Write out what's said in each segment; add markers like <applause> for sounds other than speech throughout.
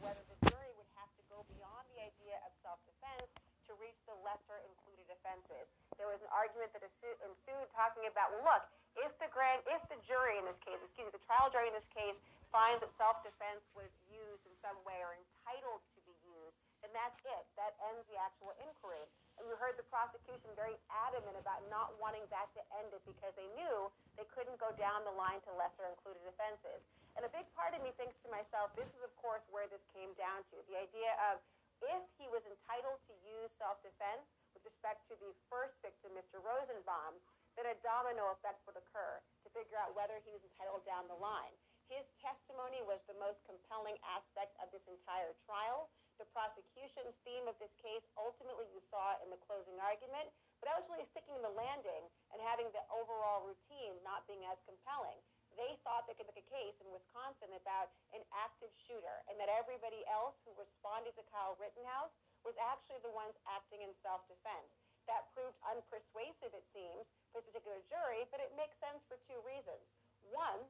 whether the jury would have to go beyond the idea of self-defense to reach the lesser included offenses. There was an argument that ensued talking about, well, look, if the grand, if the jury in this case, excuse me, the trial jury in this case finds that self-defense was used in some way or entitled to be used, then that's it. That ends the actual inquiry. And you heard the prosecution very adamant about not wanting that to end it because they knew they couldn't go down the line to lesser included offenses. And a big part of me thinks to myself, this is of course where this came down to. The idea of if he was entitled to use self-defense with respect to the first victim, Mr. Rosenbaum, then a domino effect would occur to figure out whether he was entitled down the line. His testimony was the most compelling aspect of this entire trial. The prosecution's theme of this case, ultimately you saw in the closing argument, but that was really sticking in the landing and having the overall routine not being as compelling. They thought they could make a case in Wisconsin about an active shooter and that everybody else who responded to Kyle Rittenhouse was actually the ones acting in self-defense. That proved unpersuasive, it seems, for this particular jury, but it makes sense for two reasons. One,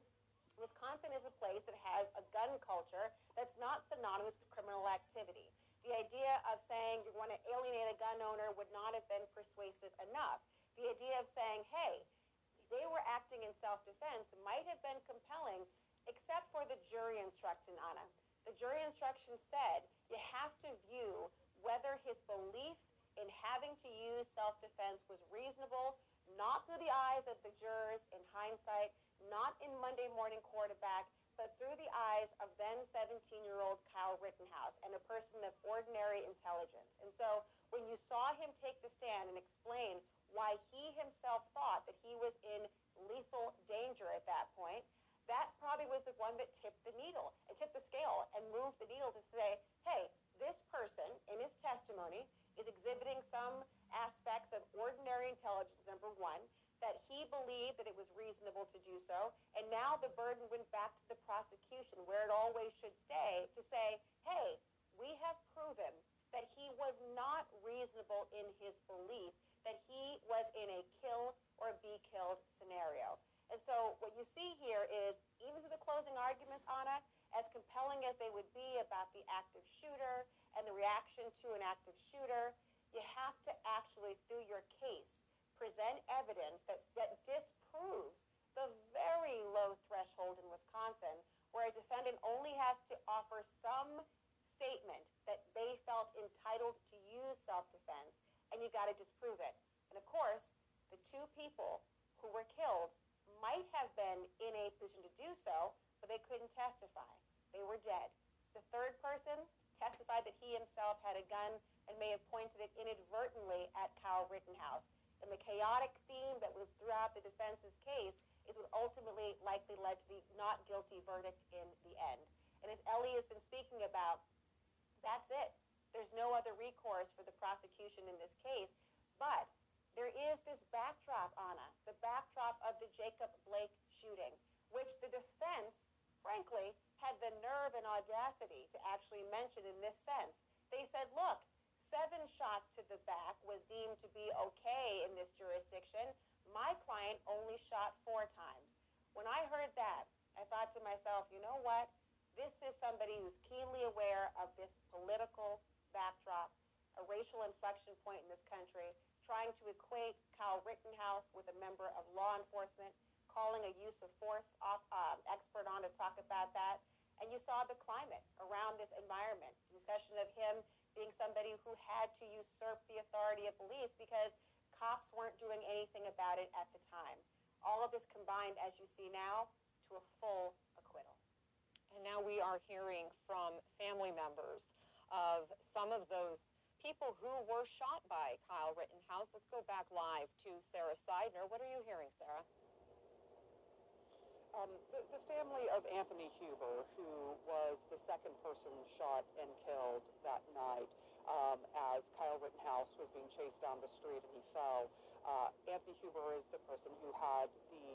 Wisconsin is a place that has a gun culture that's not synonymous with criminal activity. The idea of saying you want to alienate a gun owner would not have been persuasive enough. The idea of saying, hey, they were acting in self-defense might have been compelling, except for the jury instruction, Anna. The jury instruction said you have to view whether his belief in having to use self-defense was reasonable, not through the eyes of the jurors in hindsight, not in Monday morning quarterback, but through the eyes of then 17-year-old Kyle Rittenhouse and a person of ordinary intelligence. And so when you saw him take the stand and explain why he himself thought that he was in lethal danger at that point, that probably was the one that tipped the needle and tipped the scale and moved the needle to say, hey, this person in his testimony is exhibiting some aspects of ordinary intelligence, number one, that he believed that it was reasonable to do so. And now the burden went back to the prosecution, where it always should stay, to say, hey, we have proven that he was not reasonable in his belief that he was in a kill or be killed scenario. And so what you see here is, even through the closing arguments, Anna, as compelling as they would be about the active shooter and the reaction to an active shooter, you have to actually, through your case, present evidence that, that disproves the very low threshold in Wisconsin where a defendant only has to offer some statement that they felt entitled to use self-defense, and you've got to disprove it. And of course, the two people who were killed might have been in a position to do so, but they couldn't testify. They were dead. The third person testified that he himself had a gun and may have pointed it inadvertently at Kyle Rittenhouse. And the chaotic theme that was throughout the defense's case is what ultimately likely led to the not guilty verdict in the end. And as Elie has been speaking about, that's it. There's no other recourse for the prosecution in this case. But there is this backdrop, Anna, the backdrop of the Jacob Blake shooting, which the defense, frankly, had the nerve and audacity to actually mention in this sense. They said, look, seven shots to the back was deemed to be okay in this jurisdiction. My client only shot four times. When I heard that, I thought to myself, you know what? This is somebody who's keenly aware of this political backdrop, a racial inflection point in this country, trying to equate Kyle Rittenhouse with a member of law enforcement, calling a use of force uh, expert on to talk about that. And you saw the climate around this environment, discussion of him being somebody who had to usurp the authority of police because cops weren't doing anything about it at the time. All of this combined, as you see now, to a full acquittal. And now we are hearing from family members of some of those people who were shot by Kyle Rittenhouse. Let's go back live to Sara Sidner. What are you hearing, Sarah? Um, the, the, family of Anthony Huber, who was the second person shot and killed that night um, as Kyle Rittenhouse was being chased down the street and he fell. Uh, Anthony Huber is the person who had the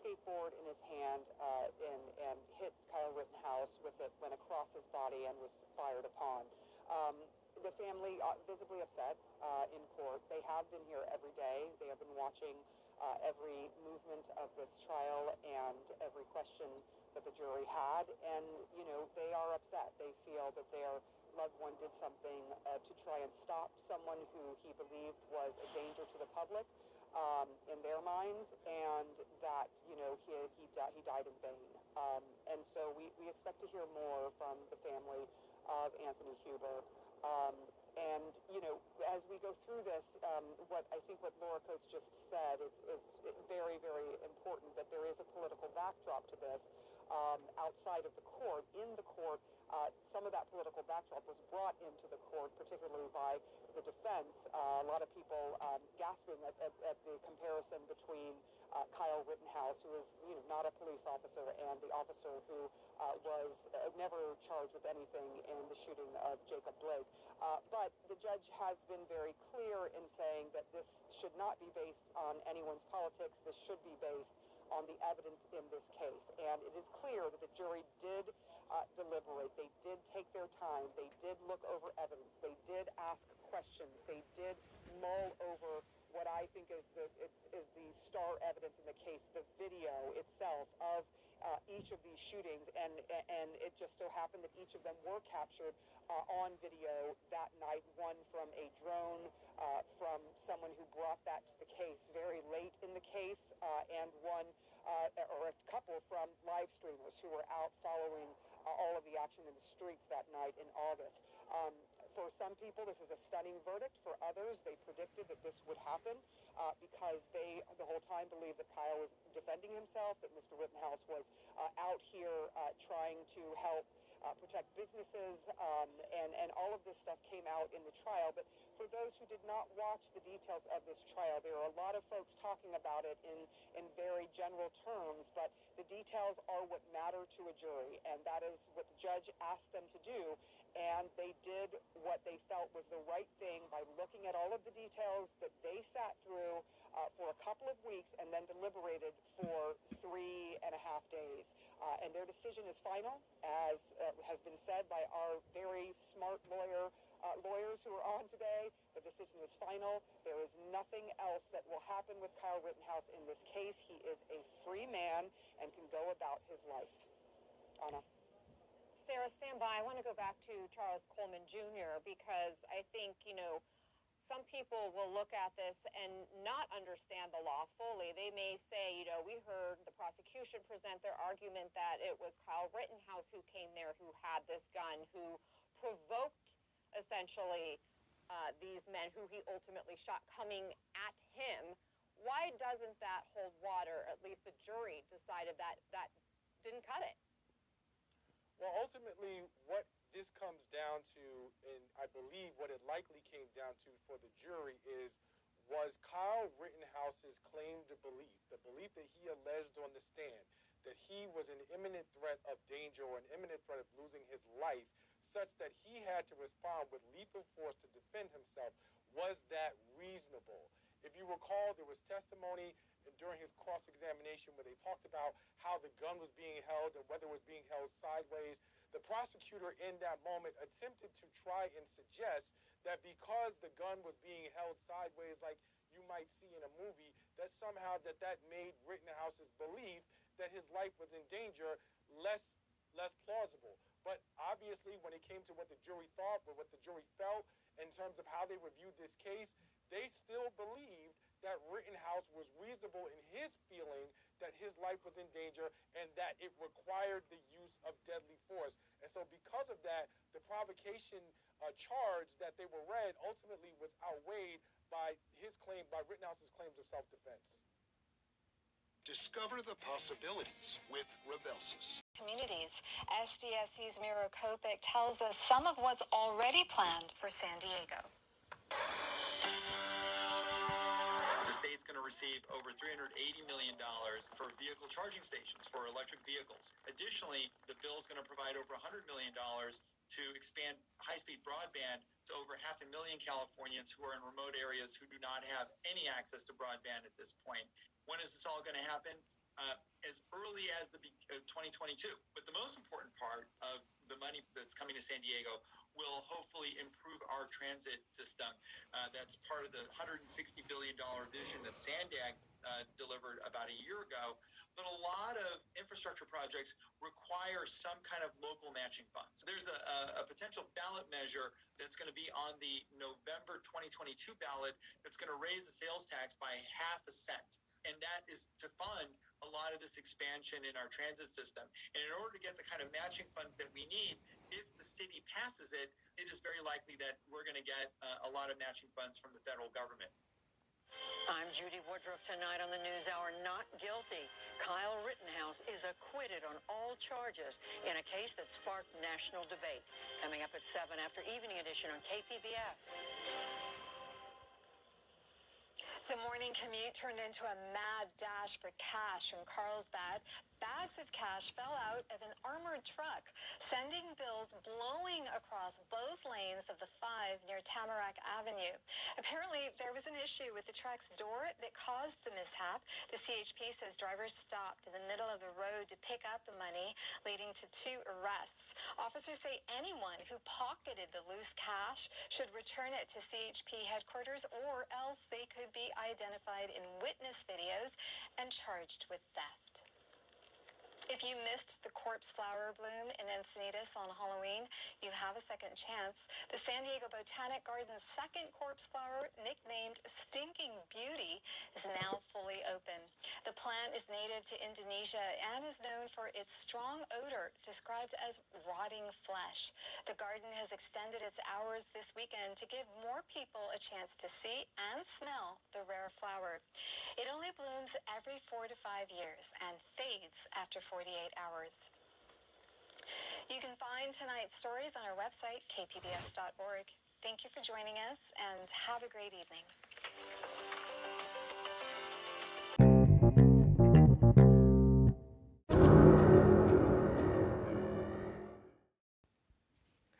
skateboard in his hand uh, and, and, hit Kyle Rittenhouse with it, went across his body and was fired upon. Um, the family uh, visibly upset uh, in court. They have been here every day. They have been watching uh, every movement of this trial and every question that the jury had, and you know they are upset. They feel that their loved one did something uh, to try and stop someone who he believed was a danger to the public um, in their minds, and that you know he he, di- he died in vain. Um, and so we, we expect to hear more from the family of Anthony Huber. Um, and you know, as we go through this, um, what I think what Laura Coates just said is, is very, very important. That there is a political backdrop to this um, outside of the court. In the court, uh, some of that political backdrop was brought into the court, particularly by the defense. Uh, a lot of people um, gasping at, at, at, the comparison between uh, Kyle Rittenhouse, who is you know not a police officer, and the officer who uh, was uh, never charged with anything in the shooting of Jacob Blake. Uh, but the judge has been very clear in saying that this should not be based on anyone's politics. This should be based on the evidence in this case. And it is clear that the jury did uh, deliberate. They did take their time. They did look over evidence. They did ask questions. They did mull over what I think is the is, the star evidence in the case, the video itself of uh, each of these shootings, and and it just so happened that each of them were captured uh, on video that night. One from a drone, uh, from someone who brought that to the case very late in the case, uh, and one uh, or a couple from live streamers who were out following uh, all of the action in the streets that night in August. Um, for some people, this is a stunning verdict. For others, they predicted that this would happen uh, because they the whole time believed that Kyle was defending himself, that Mr. Rittenhouse was uh, out here uh, trying to help uh, protect businesses, um, and, and all of this stuff came out in the trial. But for those who did not watch the details of this trial, there are a lot of folks talking about it in, in very general terms, but the details are what matter to a jury, and that is what the judge asked them to do. And they did what they felt was the right thing by looking at all of the details that they sat through uh, for a couple of weeks and then deliberated for three and a half days. Uh, and their decision is final, as uh, has been said by our very smart lawyer uh, lawyers who are on today. The decision is final. There is nothing else that will happen with Kyle Rittenhouse in this case. He is a free man and can go about his life. Anna. Sara, stand by. I want to go back to Charles Coleman Jr. because I think, you know, some people will look at this and not understand the law fully. They may say, you know, we heard the prosecution present their argument that it was Kyle Rittenhouse who came there, who had this gun, who provoked essentially uh, these men who he ultimately shot coming at him. Why doesn't that hold water? At least the jury decided that that didn't cut it. Well, ultimately, what this comes down to, and I believe what it likely came down to for the jury is was Kyle Rittenhouse's claim to belief, the belief that he alleged on the stand, that he was an imminent threat of danger or an imminent threat of losing his life, such that he had to respond with lethal force to defend himself, was that reasonable? If you recall, there was testimony during his cross examination where they talked about how the gun was being held and whether it was being held sideways. The prosecutor in that moment attempted to try and suggest that because the gun was being held sideways like you might see in a movie, that somehow that that made Rittenhouse's belief that his life was in danger less less plausible. But obviously, when it came to what the jury thought, or what the jury felt in terms of how they reviewed this case, they still believed that Rittenhouse was reasonable in his feeling that his life was in danger and that it required the use of deadly force. And so, because of that, the provocation uh, charge that they were read ultimately was outweighed by his claim, by Rittenhouse's claims of self defense. Discover the possibilities with Rybelsus. Communities. SDSU's Mira Kopik tells us some of what's already planned for San Diego. Going to receive over $380 million for vehicle charging stations for electric vehicles. Additionally, the bill is going to provide over $100 million to expand high-speed broadband to over half a million Californians who are in remote areas who do not have any access to broadband at this point. When is this all going to happen? Uh, as early as the uh, 2022. But the most important part of the money that's coming to San Diego will hopefully improve our transit system. Uh, that's part of the $160 billion vision that Sandag uh, delivered about a year ago. but a lot of infrastructure projects require some kind of local matching funds. So there's a, a, a potential ballot measure that's going to be on the November 2022 ballot that's going to raise the sales tax by half a cent. And that is to fund a lot of this expansion in our transit system. And in order to get the kind of matching funds that we need, if the city passes it, it is very likely that we're going to get uh, a lot of matching funds from the federal government. I'm Judy Woodruff tonight on the NewsHour. Not guilty. Kyle Rittenhouse is acquitted on all charges in a case that sparked national debate. Coming up at 7 after Evening Edition on KPBS. The morning commute turned into a mad dash for cash from Carlsbad. Bags of cash fell out of an armored truck, sending bills blowing across both lanes of the 5 near Tamarack Avenue. Apparently, there was an issue with the truck's door that caused the mishap. The CHP says drivers stopped in the middle of the road to pick up the money, leading to two arrests. Officers say anyone who pocketed the loose cash should return it to CHP headquarters or else they could be identified in witness videos and charged with theft. If you missed the corpse flower bloom in Encinitas on Halloween, you have a second chance. The San Diego Botanic Garden's second corpse flower, nicknamed Stinking Beauty, is now fully open. The plant is native to Indonesia and is known for its strong odor, described as rotting flesh. The garden has extended its hours this weekend to give more people a chance to see and smell the rare flower. It only blooms every four to five years and fades after 48 hours. You can find tonight's stories on our website, kpbs.org. Thank you for joining us and have a great evening.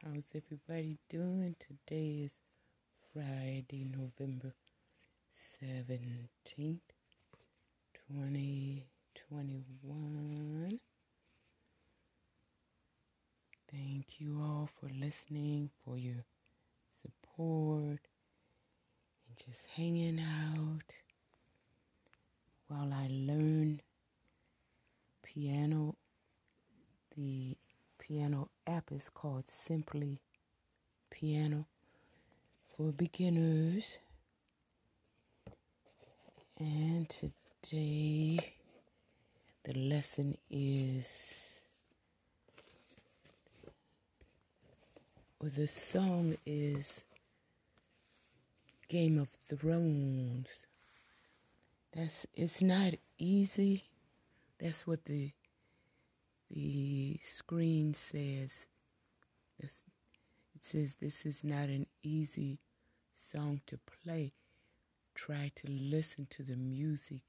How's everybody doing? Today is Friday, November 17th, 2021. Thank you all for listening, for your support, and just hanging out while I learn piano. The piano app is called Simply Piano for Beginners. And today the lesson is or the song is Game of Thrones. That's it's not easy. That's what the the screen says. It says this is not an easy song to play. Try to listen to the music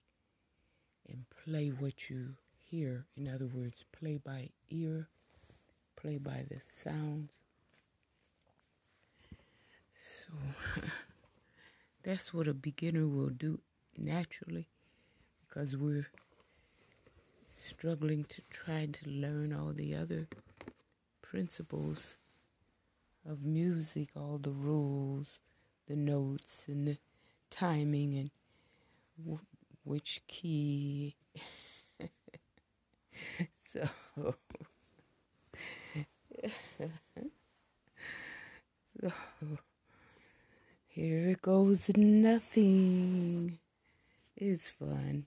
and play what you hear. In other words, play by ear, play by the sounds. So <laughs> that's what a beginner will do naturally because we're struggling to try to learn all the other principles of music, all the rules, the notes, and the timing, and which key. <laughs> so. <laughs> so here it goes nothing. is fun.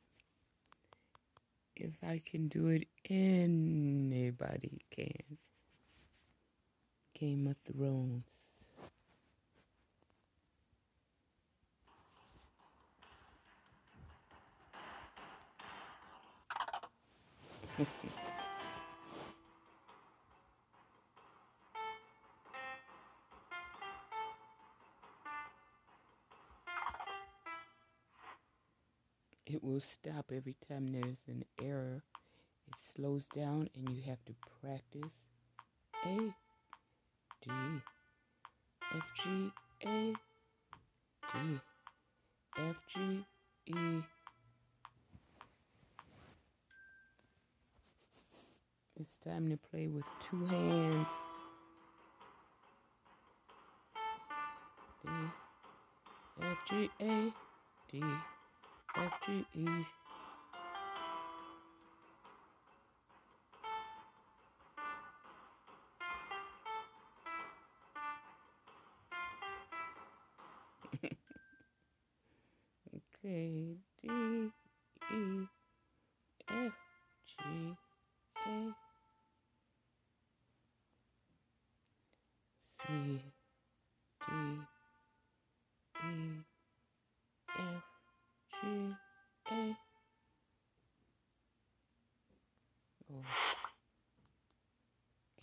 If I can do it, anybody can. Game of Thrones. It will stop every time there's an error. It slows down and you have to practice. A, D, F, G, A, D, F, G, E. It's time to play with two hands. D, F, G, A, D. F G E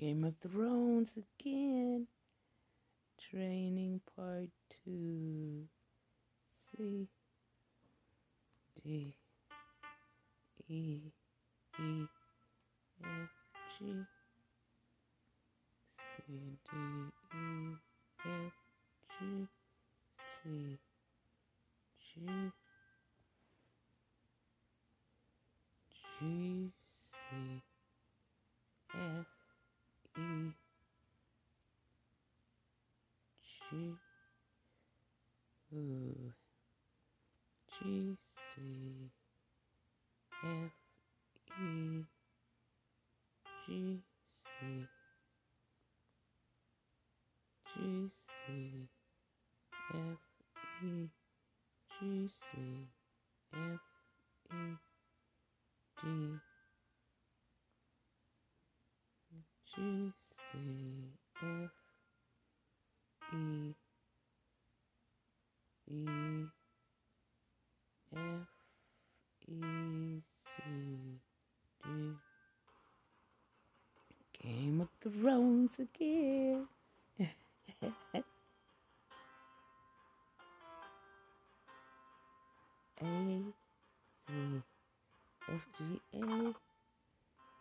Game of Thrones again. Training part two. C. D. E. E. F. G. C. D. E. F. G. C. G. G. C. F E G. Ooh. G C F E G C. G C F E G C F E D G C F E E F E C D Game of Thrones again. <laughs> A C F G A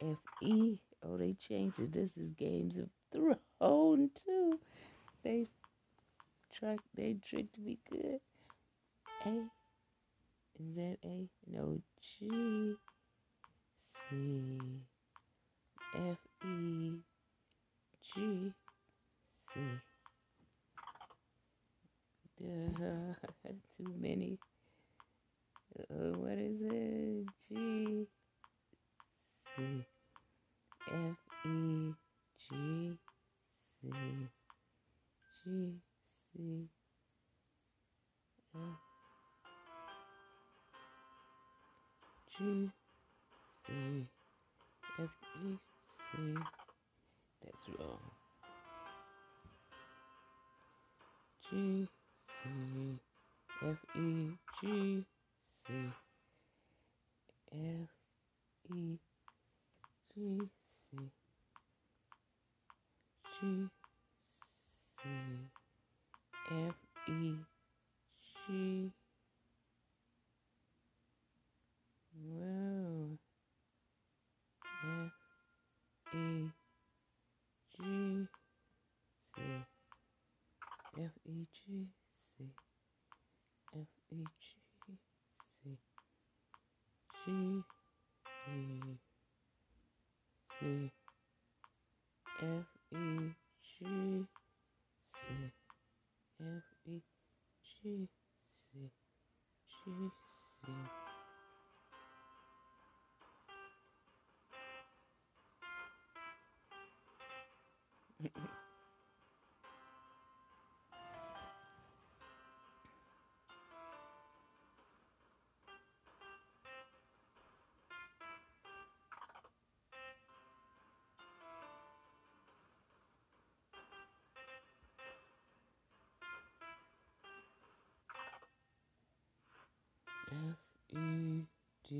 F E. Oh, they changed it. This is Games of Thrones too. They trick. They tricked me good. A is that A? No G C F E G C. Duh, <laughs> too many. Uh, what is it? G C F E G C G C F G C F G C. That's wrong. G C F E G C F E G C G C F E G. Well F E G C. F E G F E D.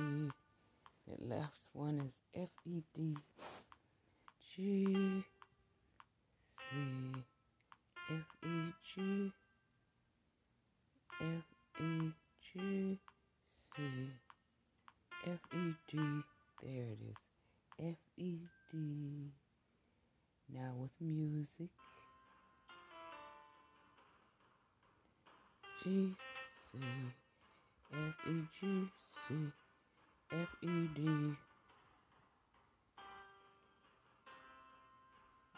The last one is F E D. G C F E G F E G C F E D. There it is. F E D. Now with music. G C F E G C F E D.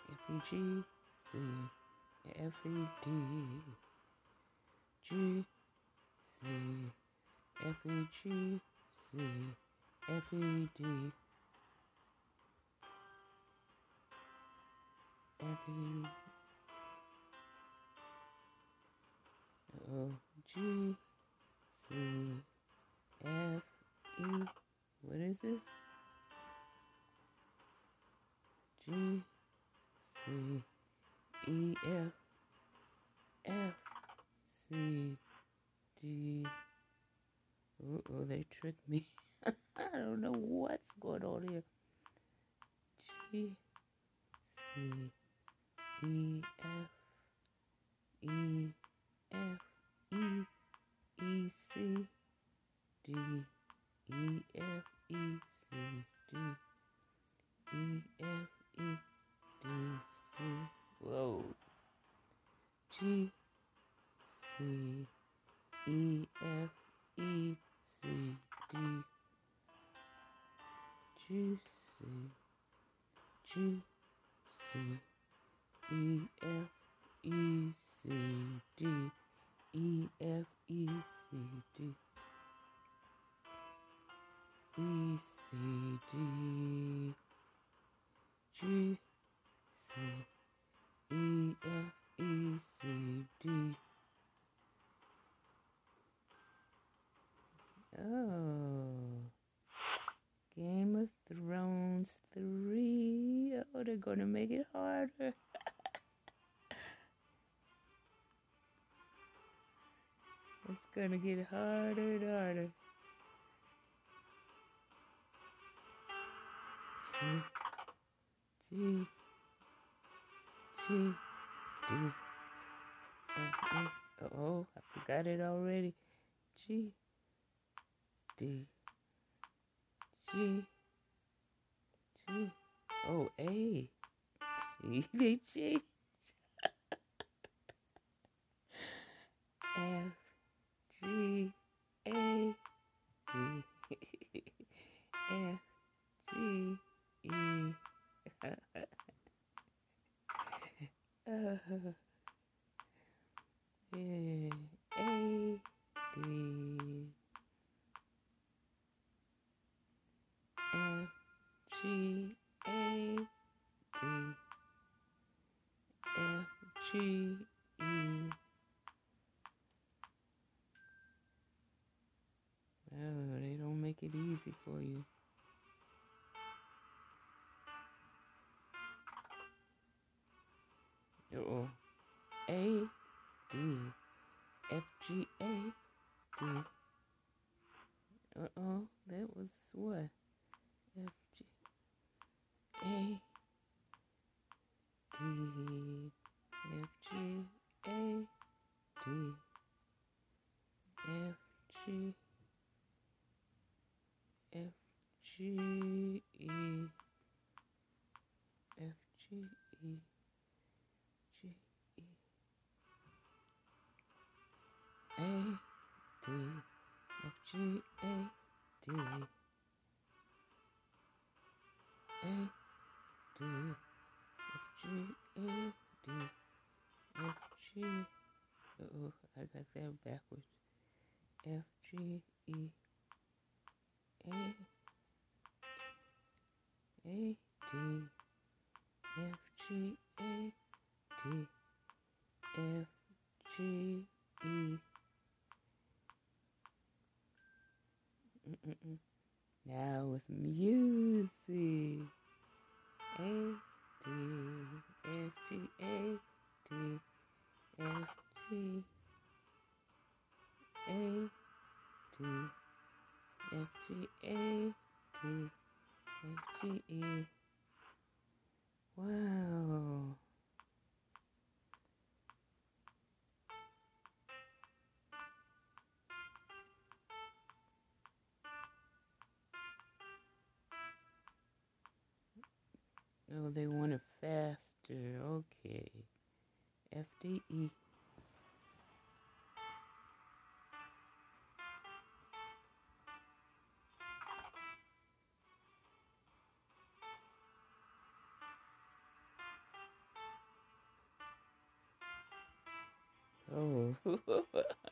F E G C F E D G C F E G C F E D. F E F E. What is this? G C E F F C D. Oh they tricked me. <laughs> I don't know what's going on here. G C E F E F E E C D E F E C D E F E D C Whoa G C E F E C D G C G C E F E C D E F E C D. E C D. G C E F E C D. Oh. Game of Thrones 3 Oh they're gonna make it harder It's gonna get harder and harder. C G G D F E oh I forgot it already. G D G G oh A G <laughs> <laughs> G A G F G E A D F G A D F G for you. G A D. A D. F G A D. F G. Oh I got that backwards. F G E A A D F D E. Oh. <laughs>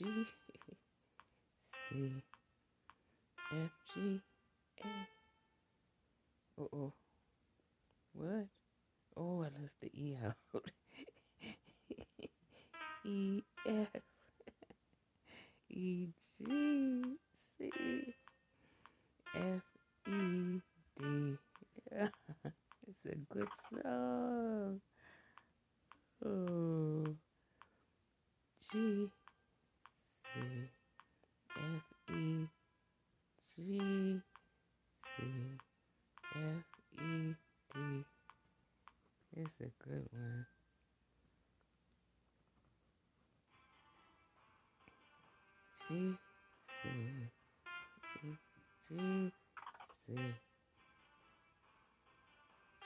G C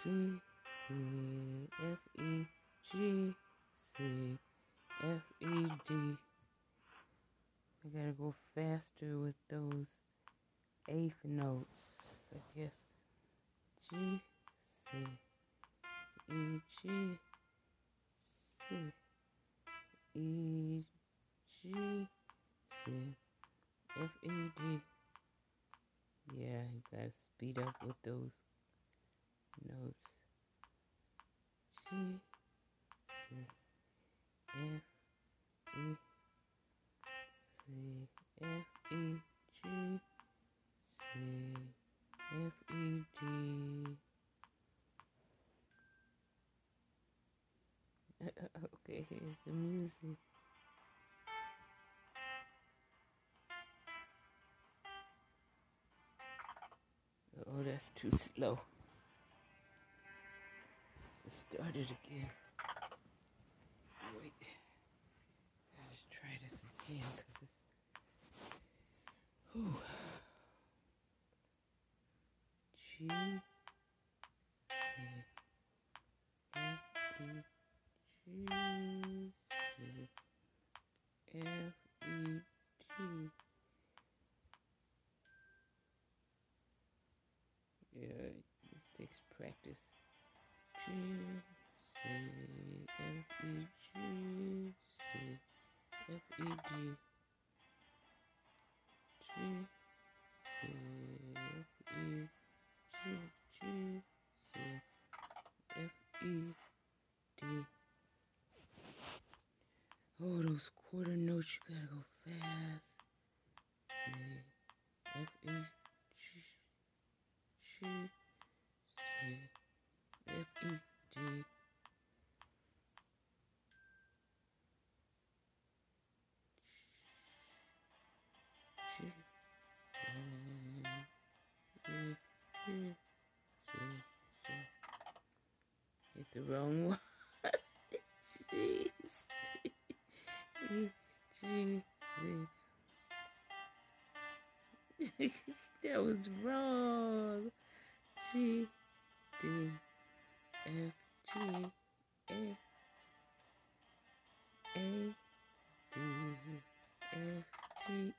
G C F E G C F E D. I gotta go faster with those eighth notes. I guess G C E G C E G C F E D. Yeah, you gotta speed up with those notes. G C F E C F E G C F E D. okay, here's the music. Oh, that's too slow. Let's start it again. Wait. Let's try this again because it's. Whew. G C F E G C F E T. Yeah, this takes practice. G C F E G C F E G G C F E G G C F E D. Oh, those quarter notes, you gotta go fast. C F E G G C F E the wrong one. That was wrong. G D F G A A D F G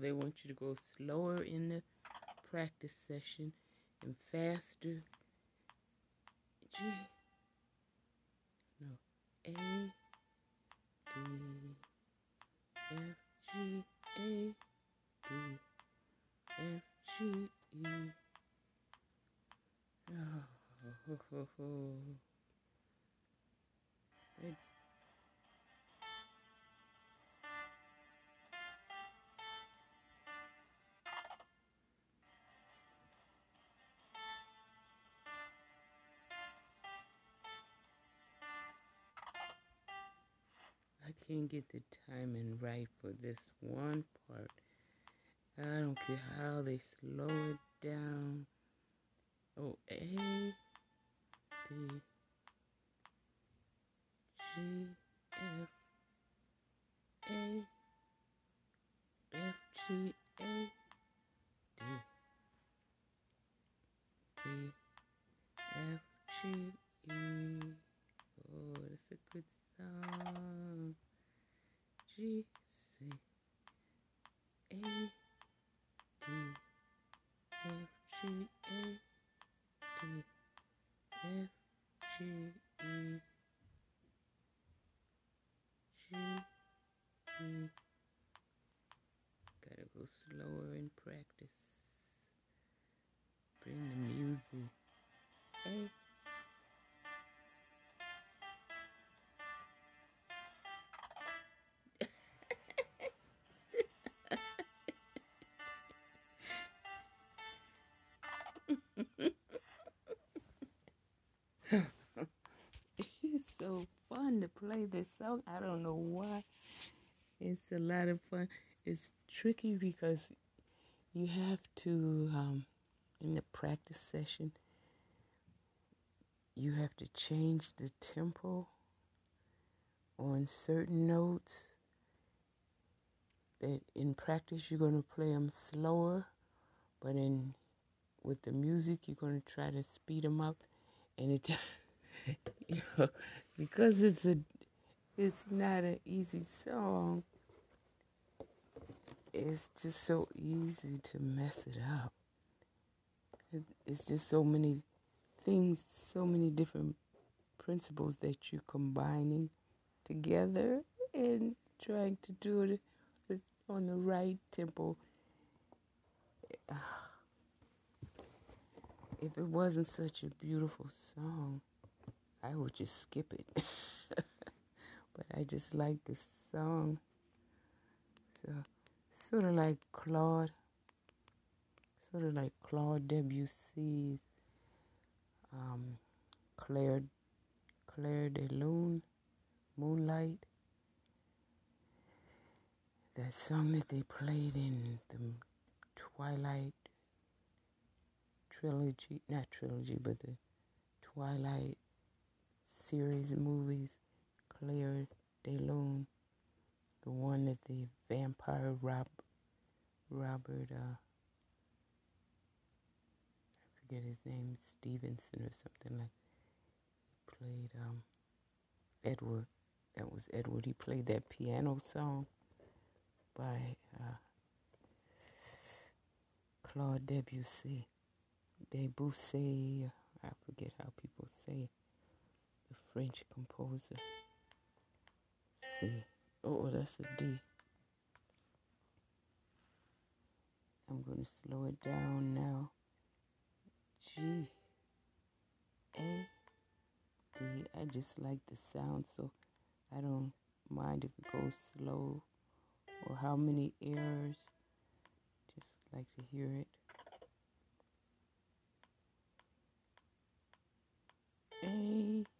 they want you to go slower in the practice session and faster. G. can't get the timing right for this one part. I don't care how they slow it down. Oh, A, D, G, F, A, F, G, so fun to play this song. I don't know why. It's a lot of fun. It's tricky because you have to, um, in the practice session, you have to change the tempo on certain notes. That in practice you're going to play them slower, but in with the music you're going to try to speed them up, and it, <laughs> because it's a, it's not an easy song. It's just so easy to mess it up. It, it's just so many things, so many different principles that you're combining together and trying to do it on the right tempo. If it wasn't such a beautiful song, I would just skip it. <laughs> but I just like the song. So, sort of like Claude, sort of like Claude Debussy's um, Claire, Clair de Lune, Moonlight. That song that they played in the Twilight trilogy, not trilogy, but the Twilight series of movies, Clair de Lune, the one that the vampire Rob, Robert, uh, I forget his name, Stevenson or something like. He played um, Edward. That was Edward. He played that piano song by uh, Claude Debussy. Debussy, I forget how people say it. French composer. C. Oh, that's a D. I'm going to slow it down now. G. A. D. I just like the sound, so I don't mind if it goes slow or how many airs. Just like to hear it. A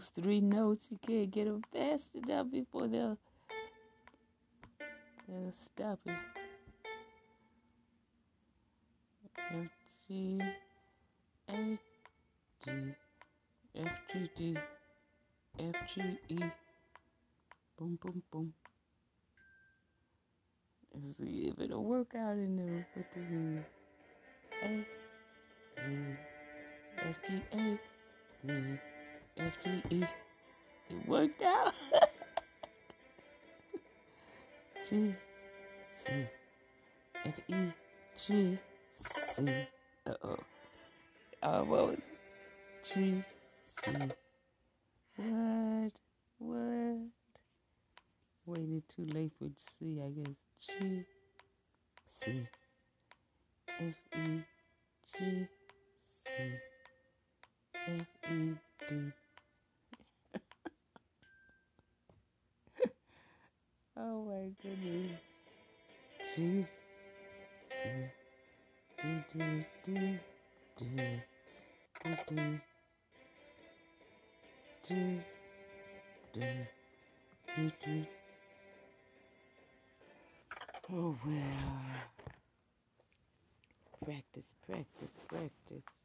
Those three notes, you can't get them fast enough before they'll, they'll stop it. F, G, A, G, F, G, D, F, G, E. Boom, boom, boom. Let's see if it'll work out in there with the A, D, F, G, A, D. F G E. It worked out. <laughs> G C F E G C. Uh oh. Uh, what was G C? What? What? waited too late for C, I guess. G, C, F, E, G, C, F, E, D. Oh my goodness. See? See? Do, do, do, do. Do, do. Do, do. Do, do. Oh well. Practice, practice, practice.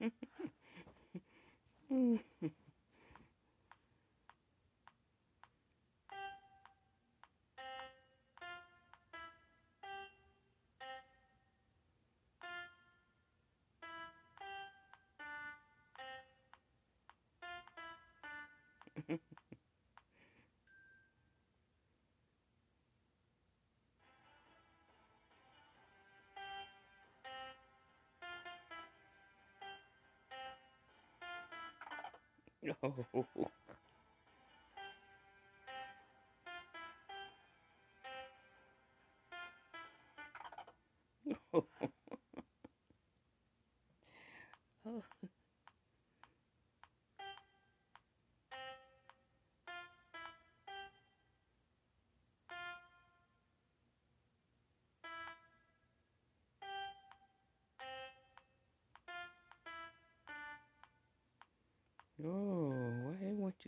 Mm-hmm. <laughs> <laughs> No.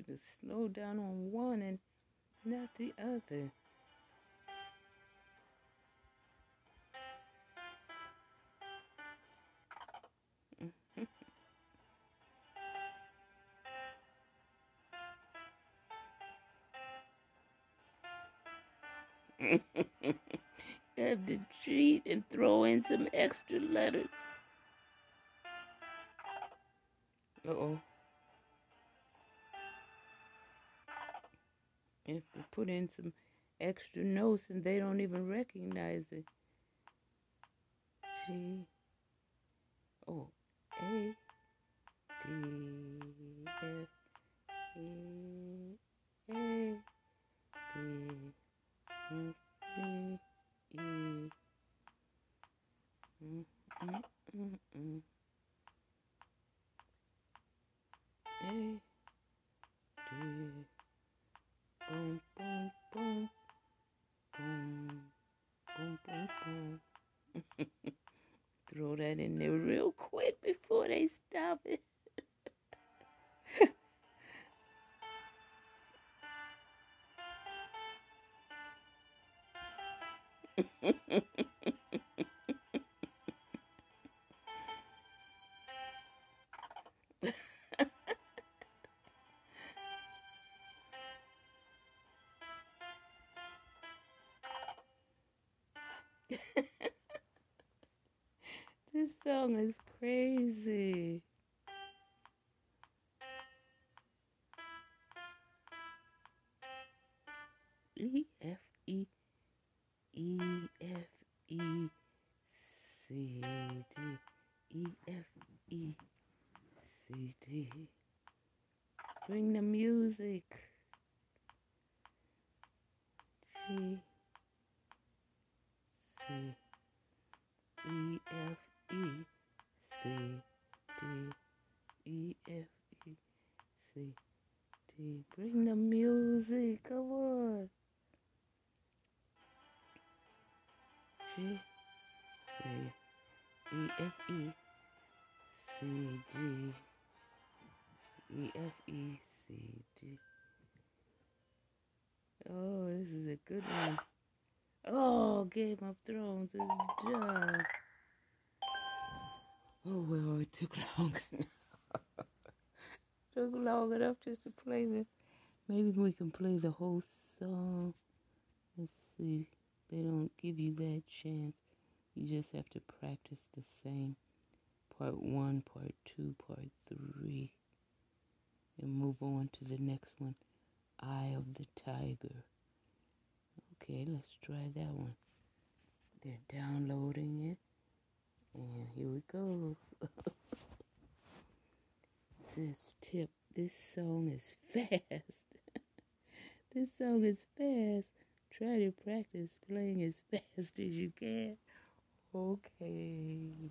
To slow down on one and not the other. <laughs> have to cheat and throw in some extra letters. Uh oh. You have to put in some extra notes and they don't even recognize it. G O A D F E A D Mm, D E mm, mm, mm, mm. A D boom boom boom boom boom boom boom throw that in there real quick before they stop it <laughs> song is crazy. E F E E F E C D E F E C D. Bring the music. G C E F E C D E F E C D. Bring the music, come on. G C E F E C G E F E C G. Oh, this is a good one. Oh, Game of Thrones is done. Oh well, it took <laughs> long enough. took long enough just to play this. Maybe we can play the whole song. Let's see. They don't give you that chance. You just have to practice the same. Part one, part two, part three. And move on to the next one. Eye of the Tiger. Okay, let's try that one. They're downloading it. And here we go. <laughs> this tip, this song is fast. <laughs> this song is fast. Try to practice playing as fast as you can. Okay.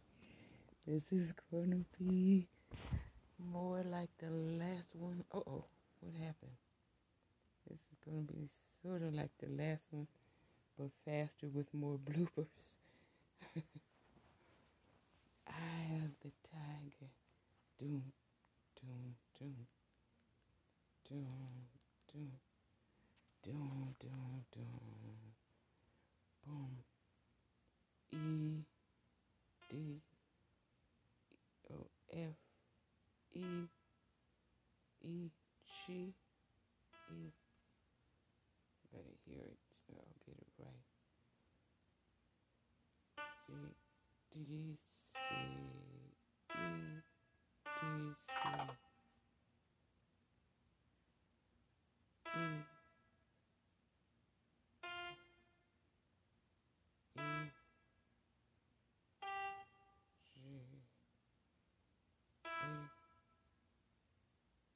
This is to be more like the last one. Uh oh, what happened? This is to be sort of like the last one, but faster with more bloopers. <laughs> Eye of the tiger. Doom, doom, doom. Doom, doom. Doom, doom, doom. Boom. E D O F E E G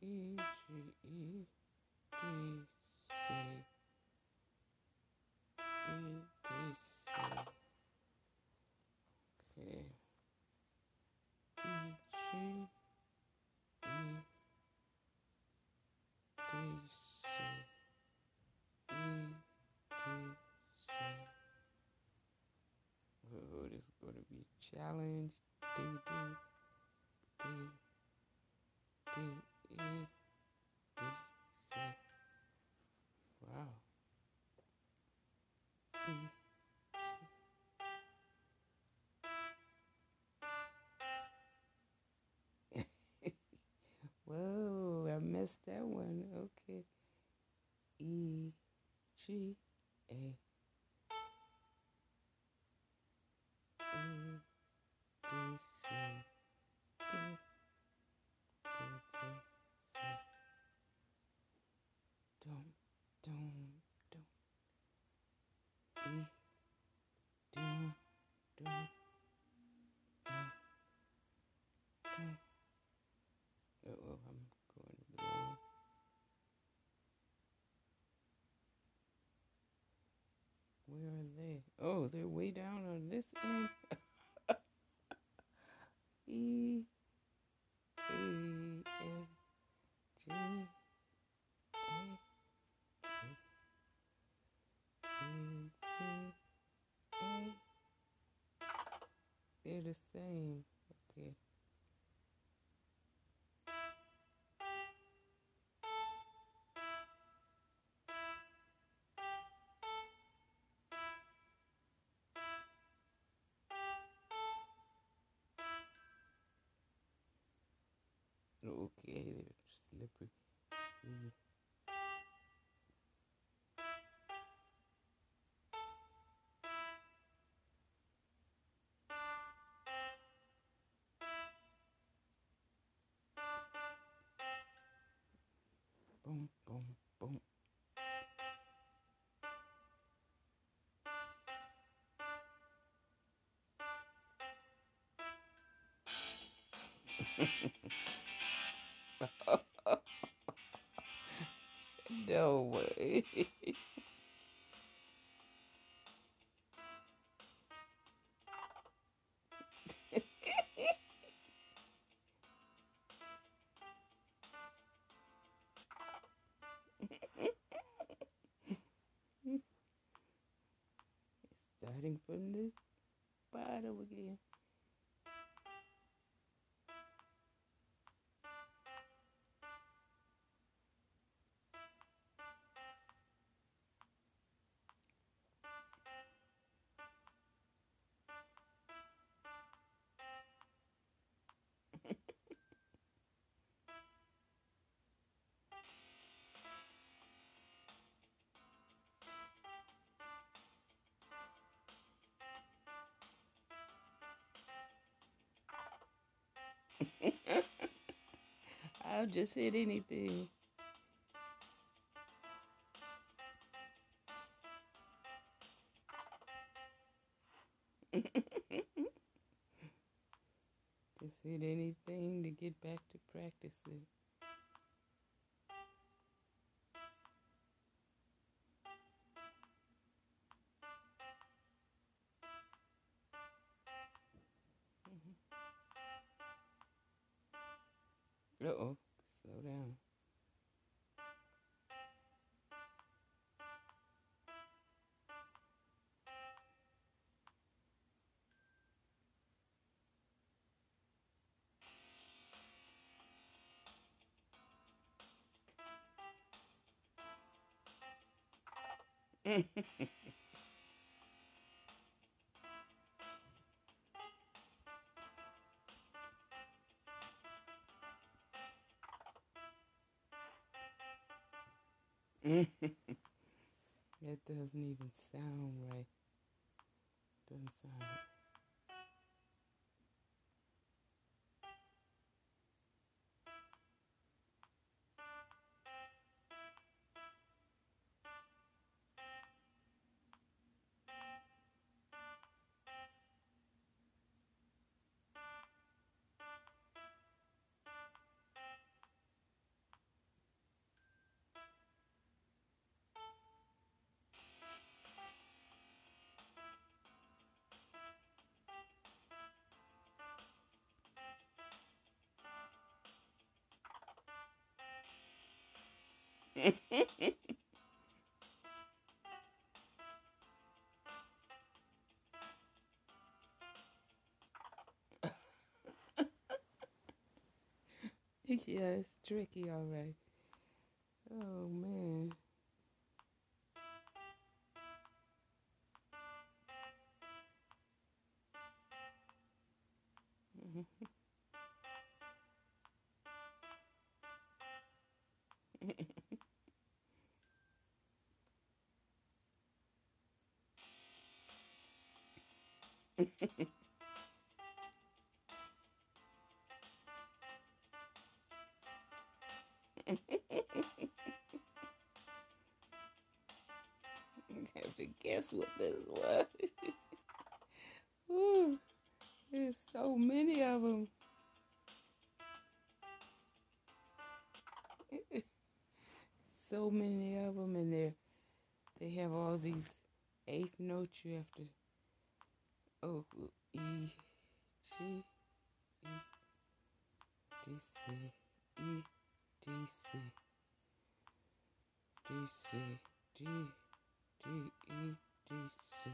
E G E D C E D C Okay E G E D C E D C Oh, this is to be challenge. D D D D That one. Okay. E G A. Where are they? Oh, they're way down on this end. <laughs> E A N G A E G A. They're the same. Okay. Okay, slippery. Boom, boom, boom. No way. <laughs> <laughs> I'll just hit anything. <laughs> just hit anything to get back to practicing. That doesn't even sound right. Doesn't sound yeah, it's tricky, all right. Oh, man. have <laughs> guess this was. <laughs> Ooh, there's so many of them. <laughs> so many of them, in there. they have all these eighth notes you have to. Oh, E, G, E, D, C, E, D, C, D, C, D. D E D C.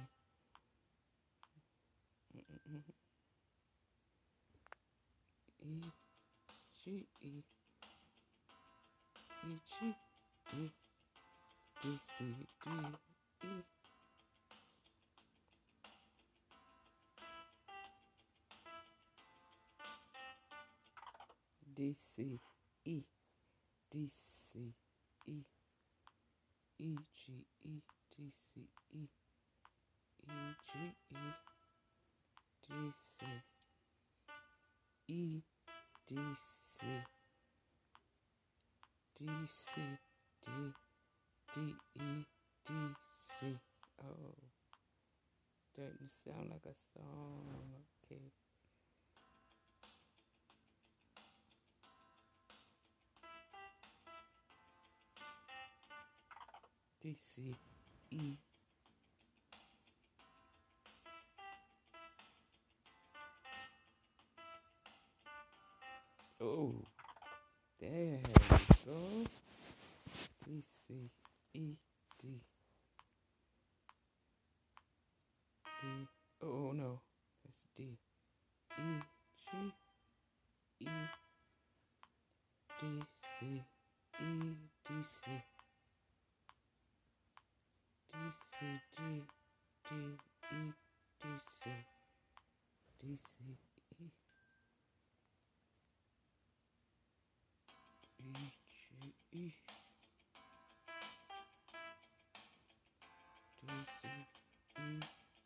G G D C D D C D C G D C E E G E D C E D C D C D D E D C. Oh, to sound like a song. Okay. D C E Oh, there we go. D C E D. Oh no, that's D E G E D C E D C D C D D E D C D C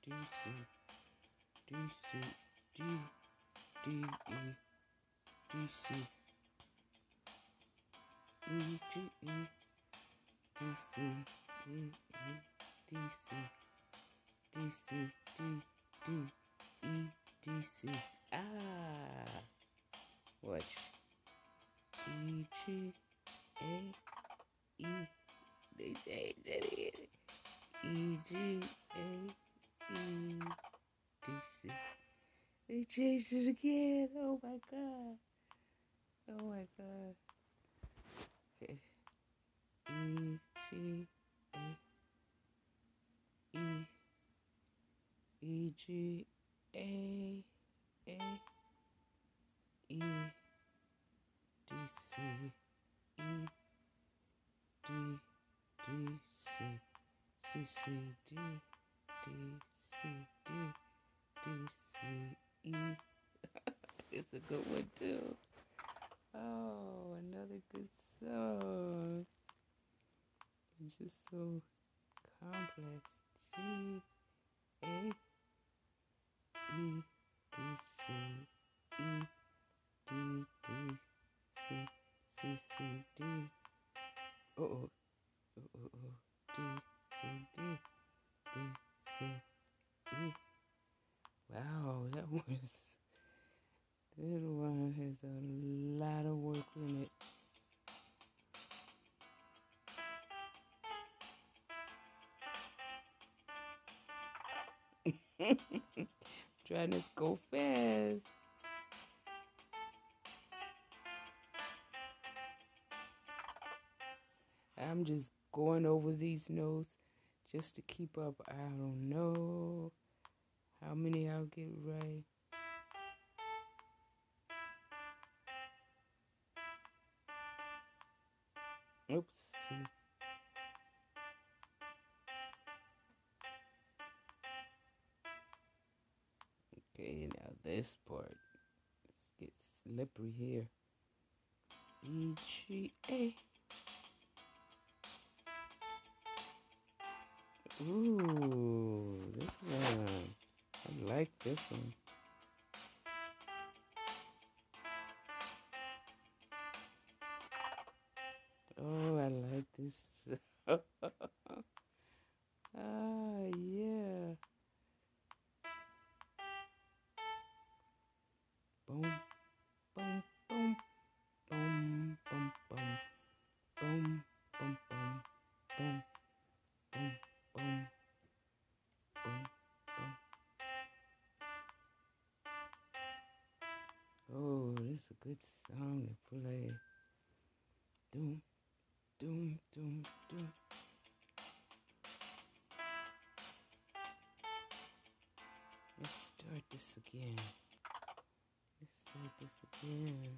D C D C D D E DC. E G E DC E E DC DC D D E DC. Ah, watch. E G A E. They changed it. E G A E D C. They changed it again. Oh my god. Oh my god. Okay. E. G. A E. E. G. A. A. E. D. C. E. D. D. C. C. C. D. D C D D C E. <laughs> it's a good one too. Oh, another good song. It's just so complex. G A E D C E D D C C C D. Oh oh oh oh oh D Was that one has a lot of work in it. <laughs> Trying to go fast. I'm just going over these notes just to keep up. I don't know how many I'll get right. Oops. Okay, now this part. Let's get slippery here. E G A. Ooh, this one. Like this one. Oh, I like this. <laughs> good song to play. Doom, doom, doom, doom. Let's start this again. Let's start this again.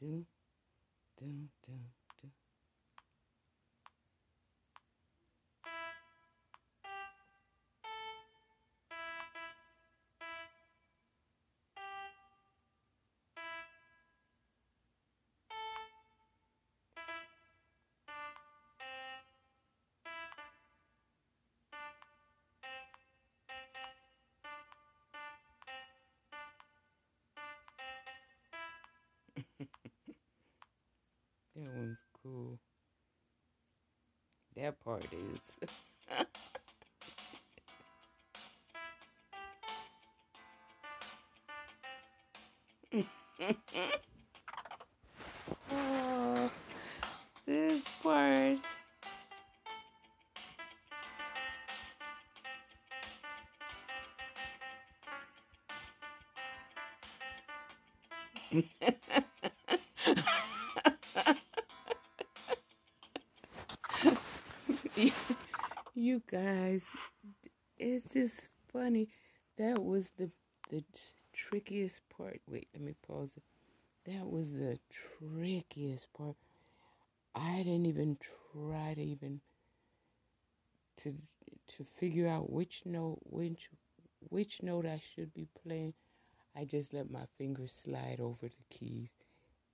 do, do, do, priorities. It's just funny. That was the the trickiest part. Wait, let me pause it. That was the trickiest part. I didn't even try to even to to figure out which note which which note I should be playing. I just let my fingers slide over the keys,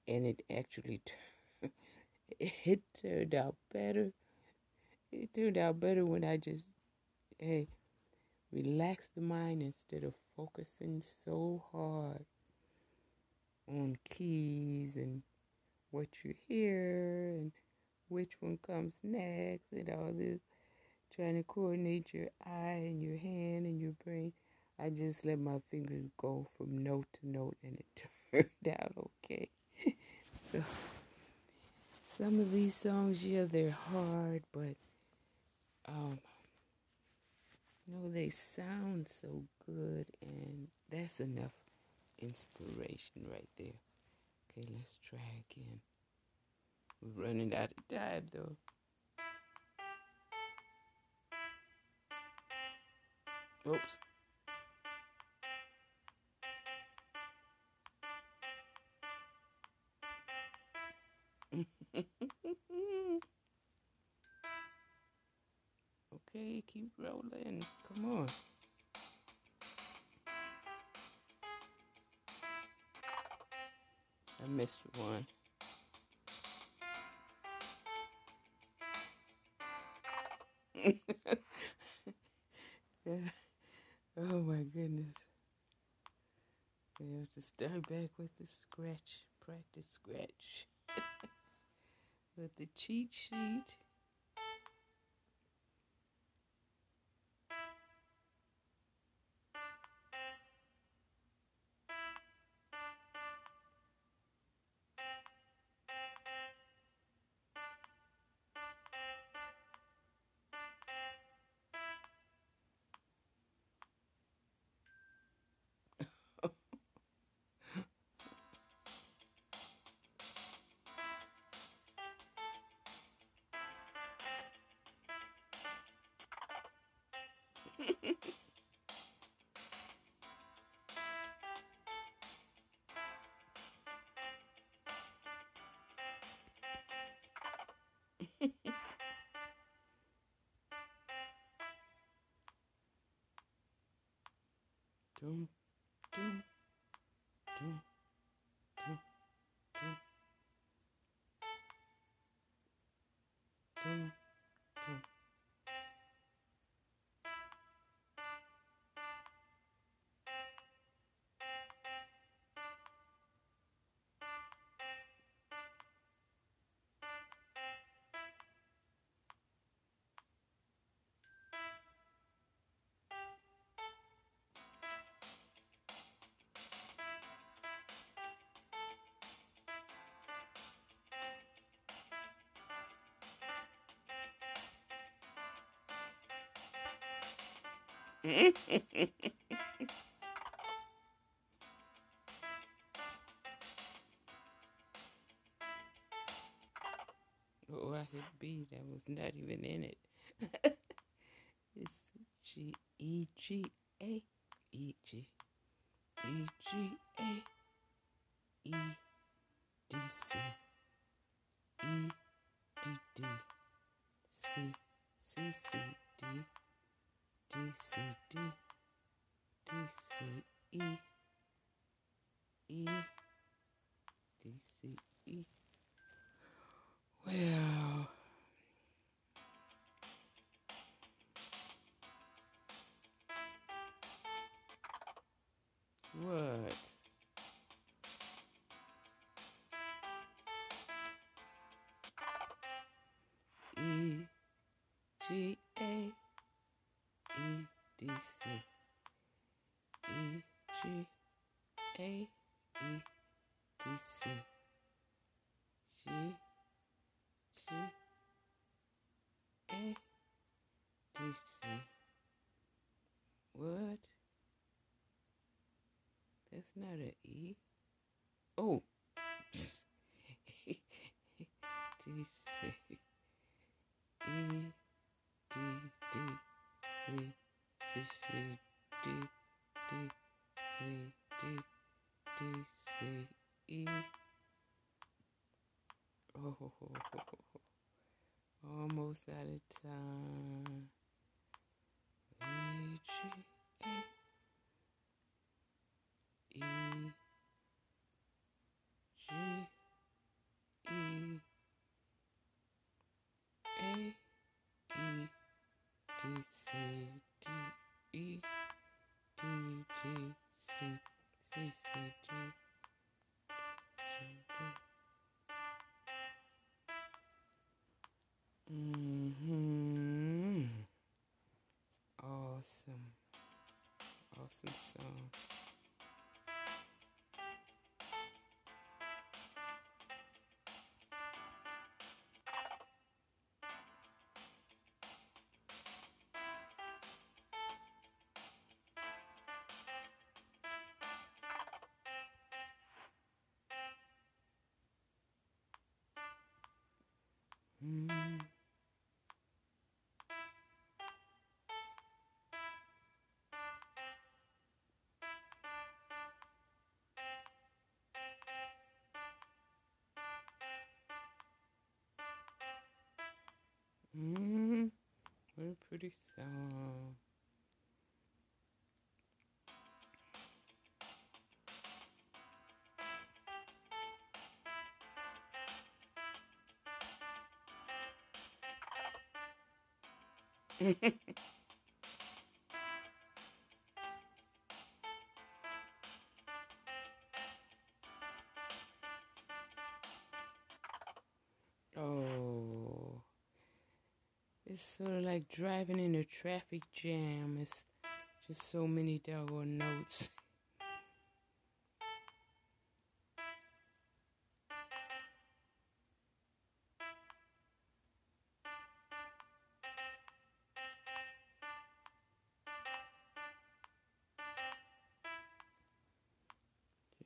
and it actually turned <laughs> it turned out better it turned out better when I just, hey, relax the mind instead of focusing so hard on keys and what you hear and which one comes next and all this trying to coordinate your eye and your hand and your brain. I just let my fingers go from note to note and it <laughs> turned out okay. <laughs> so some of these songs, yeah, they're hard, but um you know they sound so good and that's enough inspiration right there. Okay, let's try again. We're running out of time though. Oops. Okay, keep rolling. Come on. I missed one. <laughs> oh my goodness. We have to start back with the scratch, practice scratch. <laughs> with the cheat sheet. Tum, tum. <laughs> oh, I hit B. That was not even in it. <laughs> it's G E G A E G E G A E. Oh. D C E D D C C C D D C D D C E. Oh, almost out of time. G A E G E A E D E D G C C C D G D. Mm-hmm. Awesome. Awesome song. <laughs> oh, it's sort of like driving in a traffic jam. It's just so many doggone notes. <laughs>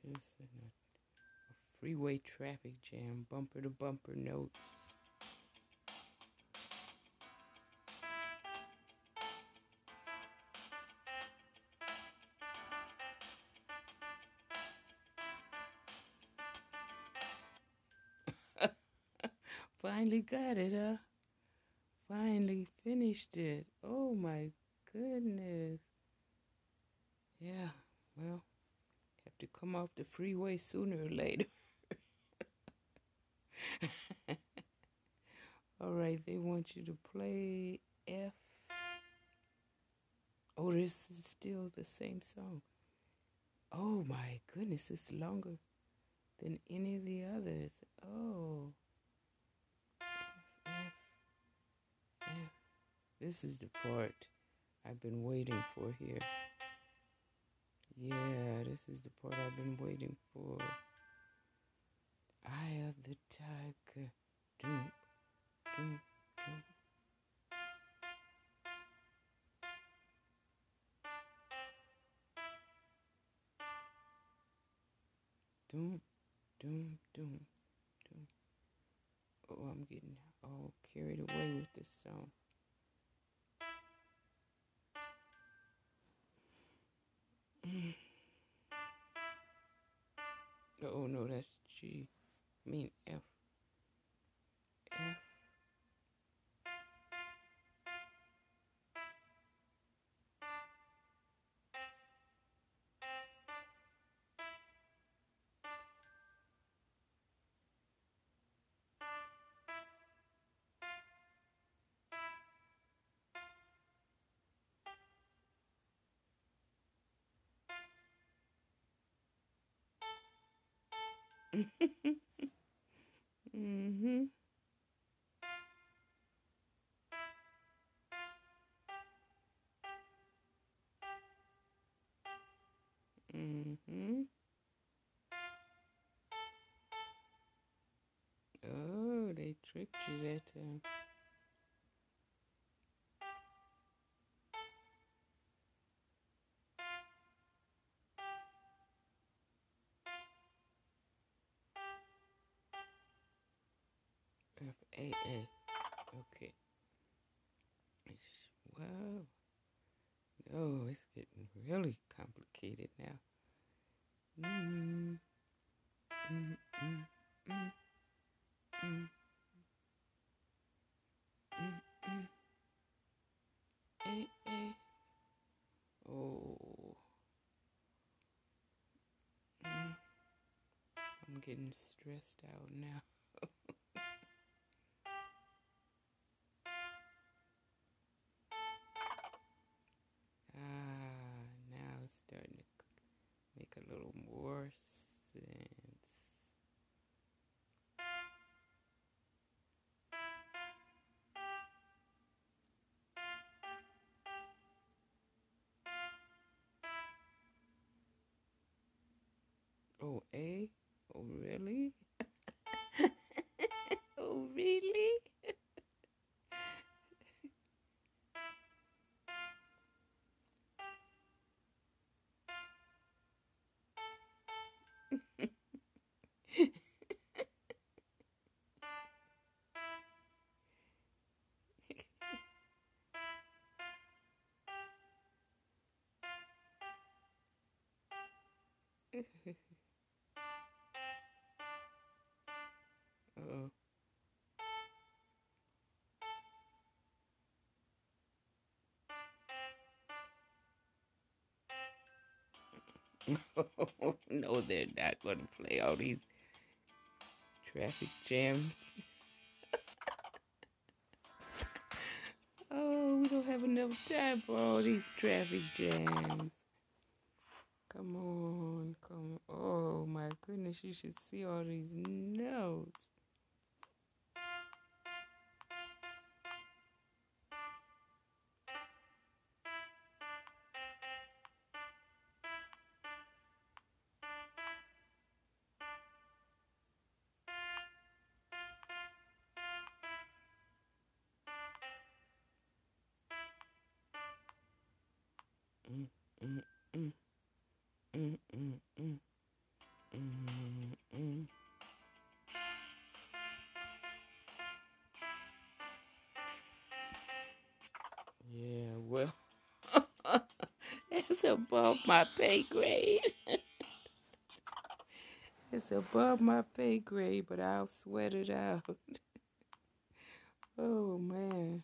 Just in a, a freeway traffic jam, bumper to bumper notes. <laughs> Finally got it, huh? Finally finished it. Oh my goodness. Yeah, well, to come off the freeway sooner or later. <laughs> All right, they want you to play F. Oh, this is still the same song. Oh my goodness, it's longer than any of the others. Oh. F, F, F. This is the part I've been waiting for here. Yeah, this is the part I've been waiting for. Eye of the tiger. Doom, doom, doom. Doom, doom, doom, doom. Oh, I'm getting all carried away with this song. Oh no, that's G. I mean F. tricked Getting stressed out now. <laughs> ah, now starting to make a little more sense. Oh, A? Oh, really? <laughs> oh, really? <laughs> <laughs> no, they're not going to play all these traffic jams. <laughs> oh, we don't have enough time for all these traffic jams. Come on, come on. Oh my goodness, you should see all these notes. Above my pay grade. <laughs> it's above my pay grade, but I'll sweat it out. <laughs> oh, man.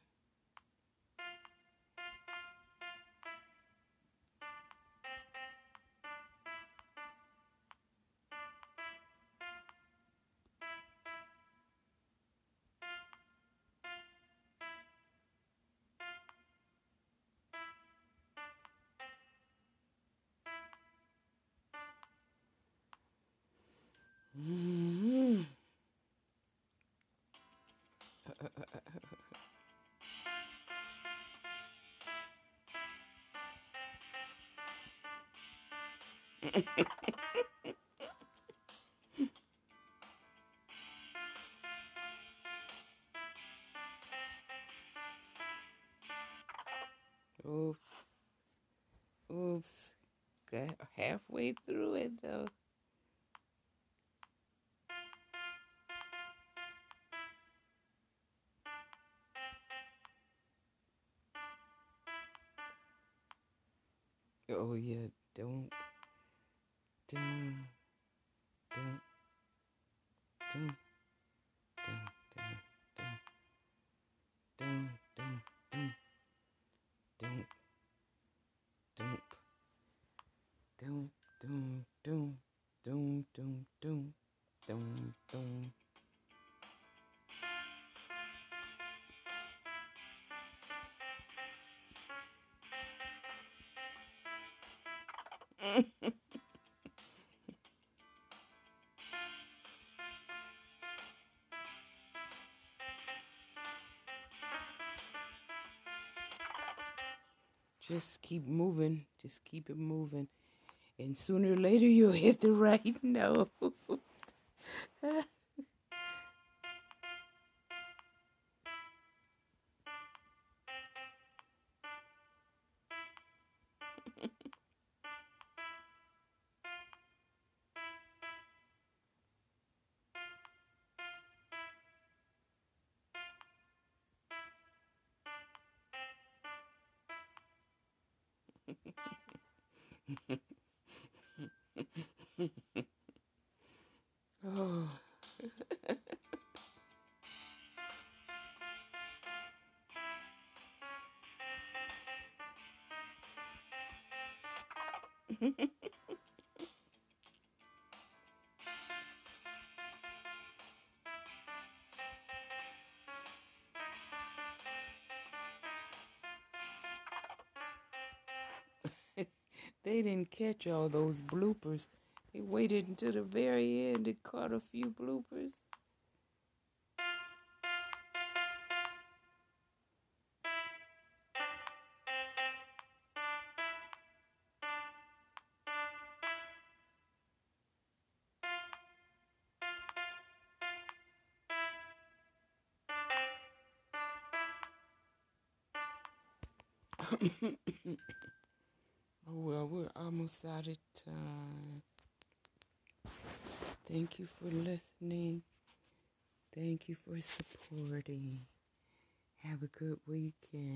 Halfway through it though. Oh yeah, don't, don't, don't, don't, don't, don't, don't, don't, don't, don't, don't, don't, don't, Doom, doom, doom, doom, doom, doom, doom. <laughs> Just keep moving. Just keep it moving. And sooner or later you'll hit the right note. They didn't catch all those bloopers. They waited until the very end and caught a few bloopers. <laughs> oh well, we're almost out of time. Thank you for listening. Supporting. Have a good weekend.